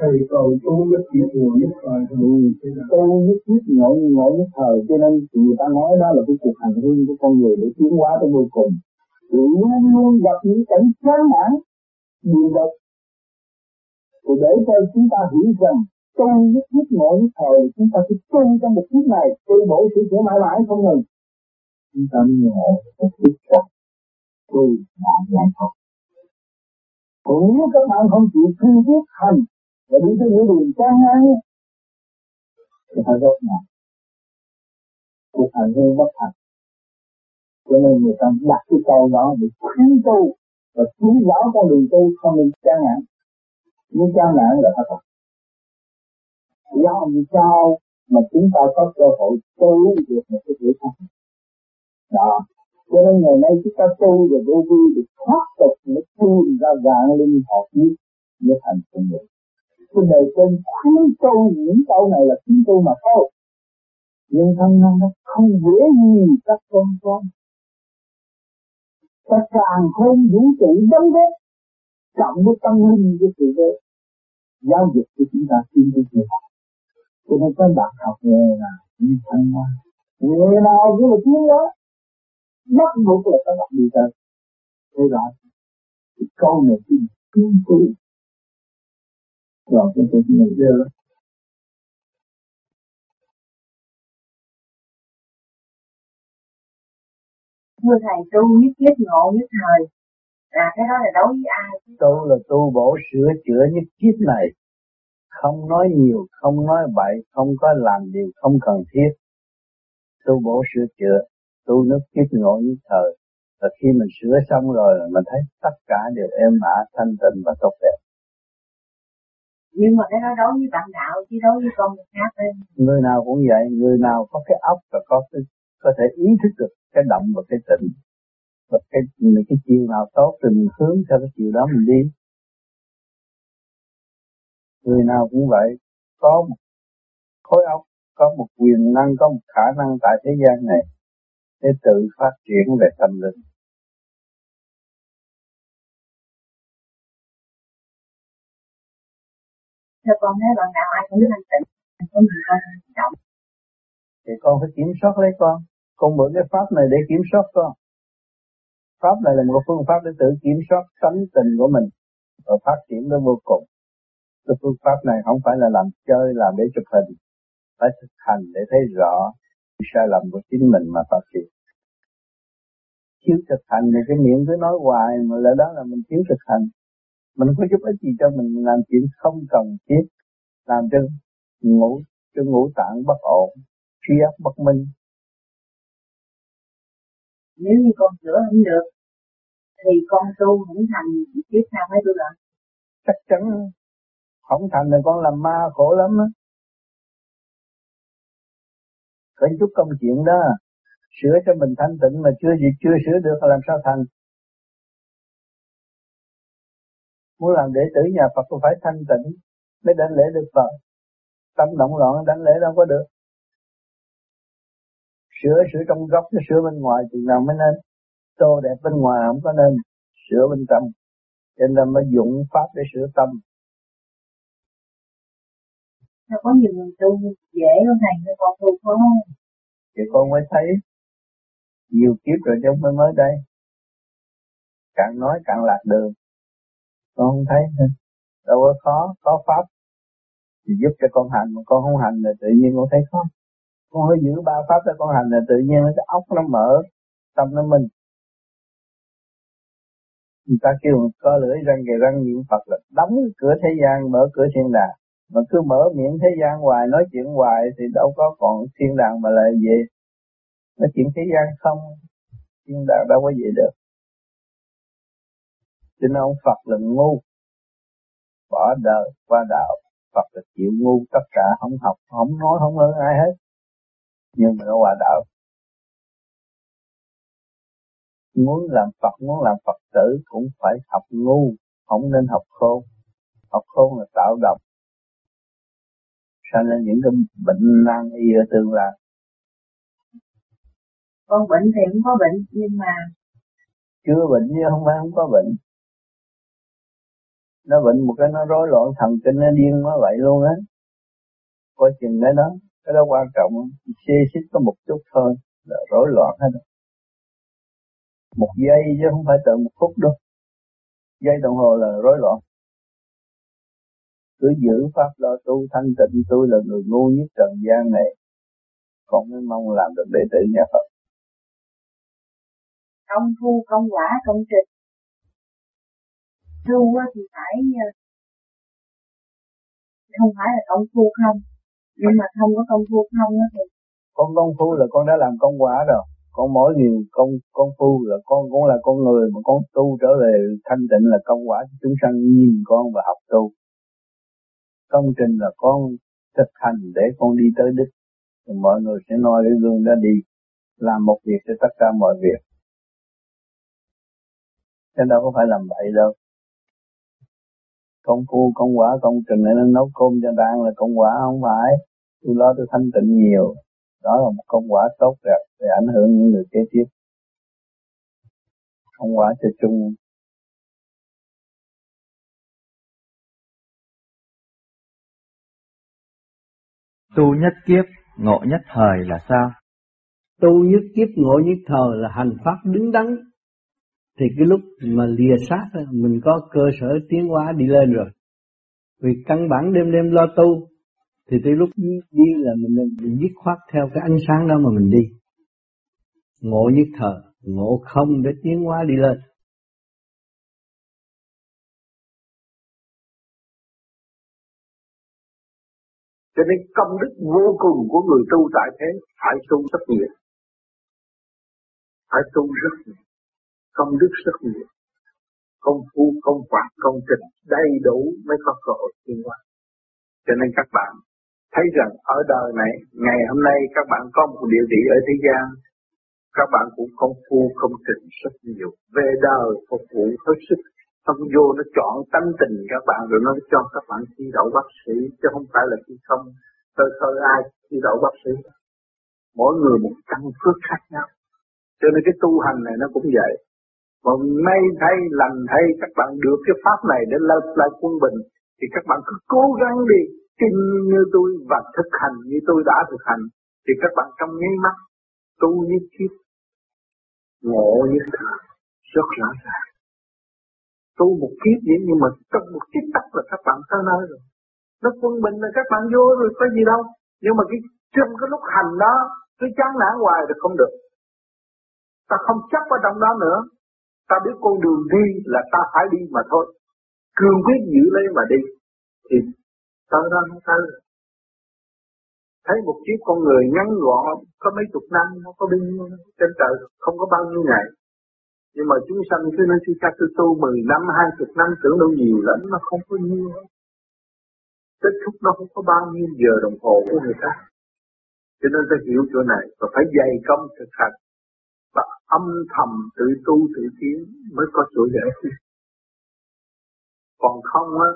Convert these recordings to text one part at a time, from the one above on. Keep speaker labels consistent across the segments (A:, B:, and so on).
A: thầy cầu tu nhất thiết ngộ nhất thời tu nhất thiết ngộ ngộ nhất thời. Cho nên người ta nói đó là cái cuộc hành hương của con người để tiến hóa tới vô cùng. Luôn luôn gặp những cảnh chán nản, buồn bực. Thì để cho chúng ta hiểu rằng tu nhất thiết ngộ nhất thời, chúng ta sẽ tu trong một kiếp này, tu bổ sửa chữa mãi mãi không ngừng. Chúng ta ngộ một kiếp khác. Tu bạn giải thoát nếu các bạn không chịu thương biết hành và đi tới những đường chán ngán thì phải rốt ngạc cuộc hành hương bất thành cho nên người ta đặt cái câu đó để khuyến tu và chỉ rõ con đường tu không nên chán ngán. Nhưng chán ngán là thật bại do sao mà chúng ta có cơ hội tu được một cái thể thăng đó. Cho nên ngày nay chúng ta tu và vô vi để thoát tục để tìm ra dạng linh hợp nhất để thành con người trên đời trên khuyến tu những câu này là khuyến tu mà thôi. Nhưng thân năng nó không dễ gì các con con. Ta càng hơn vũ trụ đóng góp cộng với tâm linh của sự đế giáo dục của chúng ta tiến tới người cho nên các bạn học nghề là như thanh hoa. Nghề nào cũng là tiếng đó. Bắt buộc là các bạn đi tới. Thế rõ thì câu này chỉ kiên tu chúng tôi nhận ra đó
B: thưa thầy tu nhất kiếp ngộ nhất thời. Là cái đó là đối với ai?
C: Tu là tu bổ sửa chữa nhất kiếp này. Không nói nhiều không nói bậy không có làm điều không cần thiết. Tu bổ sửa chữa tu nước kiếp ngộ nhất thời. Và khi mình sửa xong rồi mình thấy tất cả đều êm ả thanh tịnh và tốt đẹp
B: nhưng mà cái đó đối với bạn đạo, chứ đối với con người khác đây
C: người nào cũng vậy, người nào có cái óc và có cái, có thể ý thức được cái động và cái tĩnh và cái cái chiều nào tốt thì mình hướng theo cái chiều đó mình đi. Người nào cũng vậy, có một khối óc, có một quyền năng, có một khả năng tại thế gian này để tự phát triển về tâm linh.
B: Theo con thấy bạn nào ai cũng biết thanh tịnh, có mình con trọng.
C: Thì con phải kiểm soát lấy con. Con mượn cái pháp này để kiểm soát con. Pháp này là một phương pháp để tự kiểm soát tánh tình của mình và phát triển đến vô cùng. Cái phương pháp này không phải là làm chơi, làm để chụp hình. Phải thực hành để thấy rõ sai lầm của chính mình mà phát triển. Thiếu thực hành thì cái miệng cứ nói hoài mà là đó là mình thiếu thực hành mình có giúp ích gì cho mình làm chuyện không cần thiết làm cho ngủ cho ngũ tạng bất ổn trí óc bất minh.
B: Nếu như con sửa không được thì con tu không thành tiếp sao phải tu lại
C: chắc chắn không thành thì con làm ma khổ lắm á. Có chút công chuyện đó sửa cho mình thanh tịnh mà chưa gì chưa sửa được làm sao thành muốn làm đệ tử nhà Phật cũng phải thanh tịnh mới đánh lễ được Phật. Tâm động loạn đánh lễ đâu có được. Sửa sửa trong góc chứ sửa bên ngoài thì nào mới nên. Tô đẹp bên ngoài không có nên. Sửa bên trong cho nên mới dụng pháp để sửa tâm.
B: Sao có nhiều người tu dễ hơn thầy cho con tu khó
C: Thì con mới thấy nhiều kiếp rồi chứ phải mới đây. Càng nói càng lạc đường con không thấy đâu có khó, có pháp. Thì giúp cho con hành, mà con không hành là tự nhiên con thấy khó. Con hơi giữ ba pháp cho con hành là tự nhiên cái óc nó mở, tâm nó minh. Người ta kêu có lưỡi răng kề răng niệm Phật là đóng cửa thế gian, mở cửa thiên đàng. Mà cứ mở miệng thế gian hoài, nói chuyện hoài thì đâu có còn thiên đàng mà lại về. Nói chuyện thế gian không, thiên đàng đâu có về được cho nên ông Phật là ngu. Bỏ đời qua đạo Phật là chịu ngu tất cả không học không nói không hơn ai hết. Nhưng mà nó qua đạo. Muốn làm Phật muốn làm Phật tử cũng phải học ngu không nên học khôn. Học khôn là tạo độc sao nên những cái bệnh nan y ở tương lai.
B: Con bệnh thì cũng có bệnh nhưng mà
C: chưa bệnh chứ không phải không có bệnh
D: nó bệnh một cái, nó rối loạn thần kinh, nó điên nó vậy luôn á. Coi chừng cái đó cái đó quan trọng. Xê xích có một chút thôi, là rối loạn hết một giây chứ không phải tự một phút đâu. Giây đồng hồ là rối loạn. Cứ giữ pháp lo tu thanh tịnh, tôi là người ngu nhất trần gian này. Con mới mong làm được đệ tử nhà Phật.
B: Công phu, công quả, công trình tu thì phải ờ, không phải là công phu không. Nhưng mà không có công phu không đó thì
D: con công phu là con đã làm công quả rồi. Con mỗi điều công công phu là con cũng là con người mà con tu trở về thanh tịnh là công quả cho chúng sanh, nhìn con và học tu. Công trình là con thực hành để con đi tới đích. Thì mọi người sẽ noi cái gương đó đi, làm một việc cho tất cả mọi việc. Chứ đâu có phải làm vậy đâu công phu công quả công trình này nó nấu cơm cho ăn là công quả không phải. Tôi lo tôi thanh tịnh nhiều. Đó là một công quả tốt đẹp để ảnh hưởng những người kế tiếp. Công quả cho chung.
E: Tu nhất kiếp ngộ nhất thời là sao?
F: Tu nhất kiếp ngộ nhất thời là hành pháp đứng đắn thì cái lúc mà lìa sát mình có cơ sở tiến hóa đi lên rồi. Vì căn bản đêm đêm lo tu thì tới lúc đi là mình, mình dứt khoát theo cái ánh sáng đó mà mình đi. Ngộ nhất thời ngộ không để tiến hóa đi lên.
C: Cho nên công đức vô cùng của người tu tại thế phải tu rất nhiều. Phải tu rất nhiều công đức rất nhiều công phu công quả công trình đầy đủ mới có cơ hội tiến hóa. Cho nên các bạn thấy rằng ở đời này, ngày hôm nay các bạn có một địa vị ở thế gian, các bạn cũng công phu công trình rất nhiều. Về đời phục vụ hết sức, không vô nó chọn tâm tình các bạn, rồi nó cho các bạn thi đậu bác sĩ, chứ không phải là thi không. Tôi khơi ai thi đậu bác sĩ? Mỗi người một căn phước khác nhau. Cho nên cái tu hành này nó cũng vậy mà may thay lành thay, các bạn được cái pháp này để lập lại quân bình, thì các bạn cứ cố gắng đi, tin như tôi và thực hành như tôi đã thực hành, thì các bạn trong nháy mắt, tu như kiếp, ngộ như thật rất rõ ràng. Tu một kiếp vậy nhưng mà trong một kiếp tắc là các bạn tới nơi rồi. Nó quân bình là các bạn vô rồi có gì đâu. Nhưng mà cái, trong cái lúc hành đó, cứ chán nản hoài thì không được. Ta không chấp ở trong đó nữa ta biết con đường đi là ta phải đi mà thôi cương quyết giữ lấy mà đi thì ta ra không ta thấy một chiếc con người ngắn gọn có mấy chục năm nó có bao nhiêu trên trời không có bao nhiêu ngày nhưng mà chúng sanh cứ nói cha tôi tu 10 năm, 20 năm tưởng đâu nhiều lắm, nó không có nhiều. Kết thúc nó không có bao nhiêu giờ đồng hồ của người ta. Cho nên ta hiểu chỗ này và phải dày công thực hành âm thầm tự tu tự tiến mới có chỗ giải quyết. Còn không á,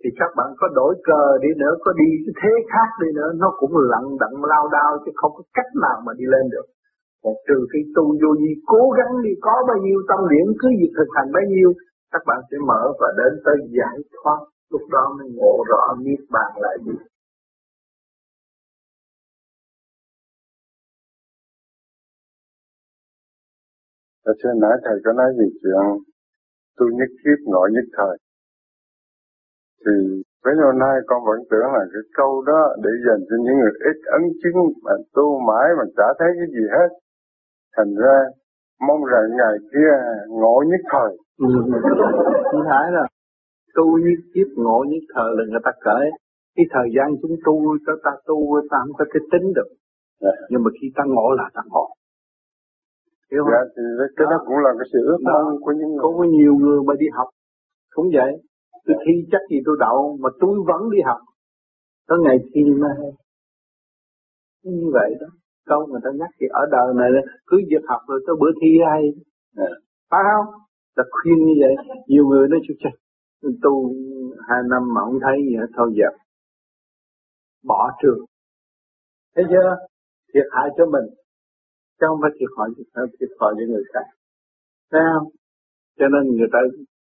C: thì các bạn có đổi cờ đi nữa, có đi cái thế khác đi nữa, nó cũng lặng đặng lao đao chứ không có cách nào mà đi lên được. Còn trừ khi tu vô gì cố gắng đi có bao nhiêu tâm điểm cứ việc thực hành bấy nhiêu, các bạn sẽ mở và đến tới giải thoát, lúc đó mới ngộ rõ niết bàn lại gì.
G: Ở trên nãy thầy có nói về chuyện tu nhất kiếp ngộ nhất thời. Thì bấy lâu nay con vẫn tưởng là cái câu đó để dành cho những người ít ấn chứng mà tu mãi mà chả thấy cái gì hết. Thành ra mong rằng ngày kia ngộ nhất thời.
D: Không phải là tu nhất kiếp ngộ nhất thời là người ta kể. Cái thời gian chúng tu, ta, ta tu ta không có cái tính được. Yeah. Dạ. Nhưng mà khi ta ngộ là ta ngộ.
G: Hiểu không? Dạ, thì cái đó, đó cũng là cái sự ước mong của những người.
D: Có nhiều người mà đi học. Cũng vậy. Tôi thi chắc gì tôi đậu mà tôi vẫn đi học. Tới ngày thi mà như vậy đó câu người ta nhắc thì ở đời này cứ việc học rồi tới bữa thi hay à. phải không là khuyên như vậy nhiều người nói chú chắc tu hai năm mà không thấy gì hết thôi giờ bỏ trường thấy chưa thiệt hại cho mình chứ không phải thiệt hại thiệt hại cho người khác thấy không? Cho nên người ta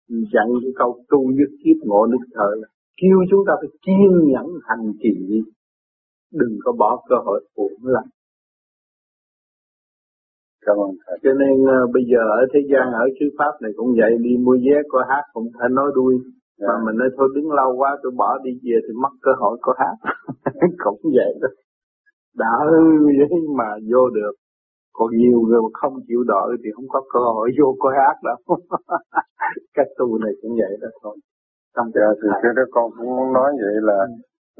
C: dặn cái câu tu nhất kiếp ngộ đức thời là kêu chúng ta phải kiên nhẫn hành trì đừng có bỏ cơ hội uổng lắm
G: cảm ơn thầy.
C: Cho nên uh, bây giờ ở thế gian ở chư pháp này cũng vậy đi mua vé coi hát cũng phải nói đuôi. Yeah. mà dạ. mình nói thôi đứng lâu quá tôi bỏ đi về thì mất cơ hội có hát. Cũng vậy đó. Đã vậy mà vô được còn nhiều người mà không chịu đợi thì không có cơ hội vô coi hát đâu. Cái tu này cũng vậy đó thôi.
G: Trong dạ, thì cái đó con cũng muốn nói vậy là ừ.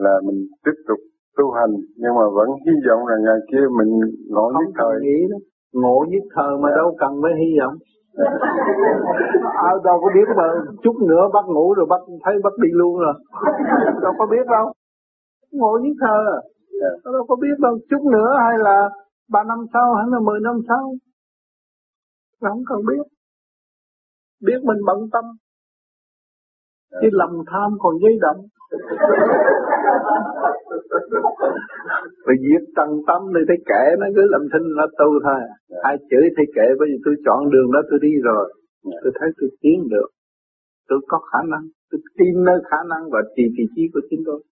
G: là mình tiếp tục tu hành nhưng mà vẫn hy vọng là ngày kia mình ngộ nhất thời.
C: nghĩ đó. Ngộ nhất thời mà đâu cần mới hy vọng. À, đâu có biết mà chút nữa bắt ngủ rồi bắt thấy bắt đi luôn rồi. Đâu có biết đâu. Ngộ nhất thời à. Yeah. đâu có biết đâu. Chút nữa hay là ba năm sau hay là mười năm sau? Không cần biết. Biết mình bận tâm. Cái lòng tham còn dây động. Rồi giết tận tâm thì thấy kệ nó cứ làm thinh nó tu thôi. Ai chửi thì kệ bởi vì tôi chọn đường đó tôi đi rồi. Tôi thấy tôi tiến được. Tôi có khả năng. Tôi tin nơi khả năng và trì kỳ trí của chính tôi